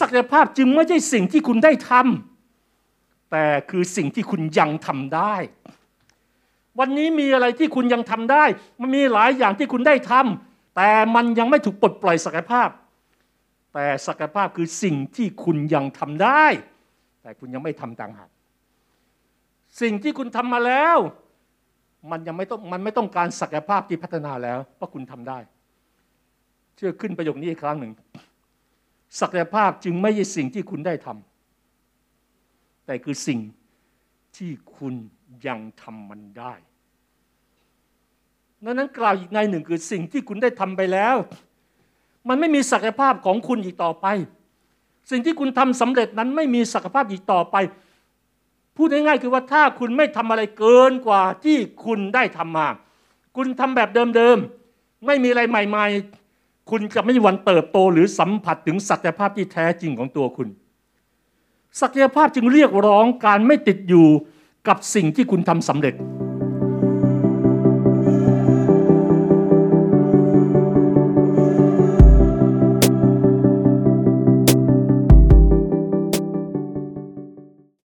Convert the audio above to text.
ศักยภาพจึงไม่ใช่สิ่งที่คุณได้ทำแต่คือสิ่งที่คุณยังทำได้ วันนี้มีอะไรที่คุณยังทำได้ มันมีหลายอย่างที่คุณได้ทำแต่มันยังไม่ถูกปลดปล่อยศักยภาพ แต่ศักยภาพคือสิ่งที่คุณยังทำได้ แต่คุณยังไม่ทำต่างหากสิ่งที่คุณทำมาแล้ว มันยังไม่ต้องมันไม่ต้องการศักยภาพที่พัฒนาแล้วเพราะคุณทำได้ เชื่อขึ้นประโยคนี้อีกครั้งหนึ่ง ศักยภาพจึงไม่ใช่สิ่งที่คุณได้ทำแต่คือสิ่งที่คุณยังทำมันได้ดังนั้นกล่าวอีกในหนึ่งคือสิ่งที่คุณได้ทำไปแล้ว มันไม่มีศักยภาพของคุณอีกต่อไป สิ่งที่คุณทำสำเร็จนั้นไม่มีศักยภาพอีกต่อไป พูดง่ายๆคือว่าถ้าคุณไม่ทำอะไรเกินกว่าที่คุณได้ทำมา คุณทำแบบเดิมๆไม่มีอะไรใหม่ ๆ คุณจะไม่มีวันเติบโตหรือสัมผัสถึงศักยภาพที่แท้จริงของตัวคุณ ศักยภาพจึงเรียกร้องการไม่ติดอยู่กับสิ่งที่คุณทำสำเร็จ